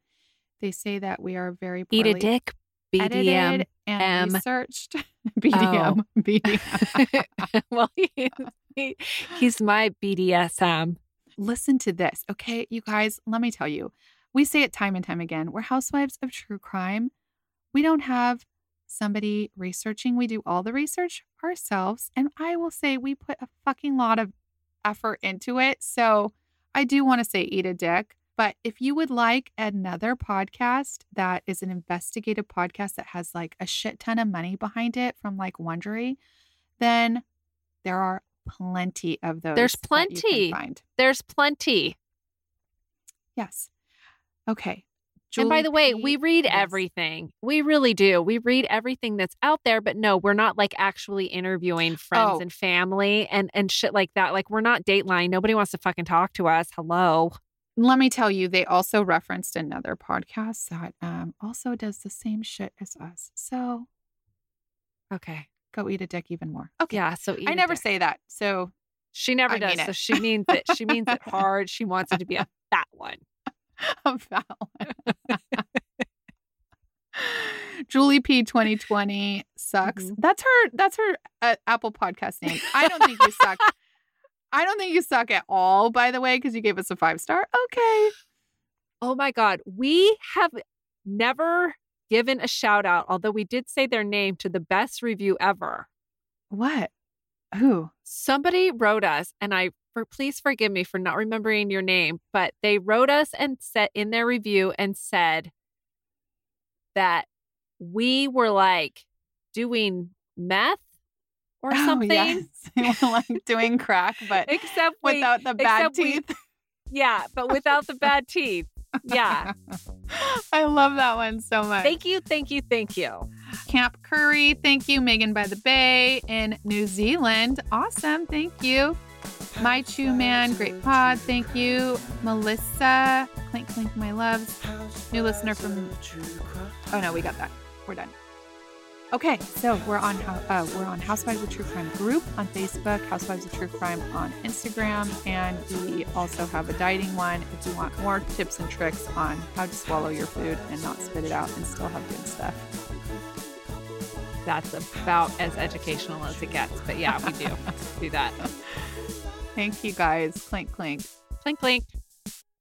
D: They say that we are very
E: Eat a dick. BDM.
D: and researched. Oh. BDM. BDM.
E: well, he, he, he's my BDSM.
D: Listen to this, okay? You guys, let me tell you. We say it time and time again. We're housewives of true crime. We don't have somebody researching. We do all the research ourselves. And I will say we put a fucking lot of effort into it. So I do want to say eat a dick. But if you would like another podcast that is an investigative podcast that has like a shit ton of money behind it from like Wondery, then there are plenty of those.
E: There's
D: that you can
E: plenty. There's plenty.
D: Yes. Okay.
E: and by the way,
D: P-
E: we read
D: yes.
E: everything. We really do. We read everything that's out there, but no, we're not like actually interviewing friends
D: Oh.
E: and family and and shit like that. Like we're not Dateline. Nobody wants to fucking talk to us. Hello.
D: Let me tell you, they also referenced another podcast that um, also does the same shit as us. So
E: Okay.
D: go eat a dick even more. Okay.
E: Yeah. So eat
D: I never
E: dick.
D: say that. So
E: she never
D: I
E: does. So she means it. She means it hard. She wants it to be a fat one.
D: a foul one. Julie P 2020 sucks.
E: Mhm.
D: That's her. That's her uh, Apple podcast name. I don't think you suck. I don't think you suck at all. By the way, because you gave us a five star. Okay.
E: Oh my God. We have never given a shout out, although we did say their name to the best review ever.
D: What? Who?
E: Somebody wrote us, and I for please forgive me for not remembering your name, but they wrote us and said in their review and said that we were like doing meth or
D: Oh,
E: something.
D: yes. We were like doing crack, but
E: Except we,
D: without the bad
E: except we-
D: teeth.
E: yeah, but without the bad teeth. Yeah.
D: I love that one so much.
E: Thank you, thank you, thank you.
D: Camp Curry, thank you. Megan by the Bay in New Zealand. Awesome. Thank you. My Chew Man, great pod. Thank you. Melissa, clink clink, my loves. New listener from. Oh no, we got that. We're done. Okay, so we're on uh, we're on Housewives of True Crime group on Facebook, Housewives of True Crime on Instagram, and we also have a dieting one if you want more tips and tricks on how to swallow your food and not spit it out and still have good stuff.
E: That's about as educational as it gets. But yeah, we do do that.
D: Thank you guys. Clink clink.
E: Clink, clink.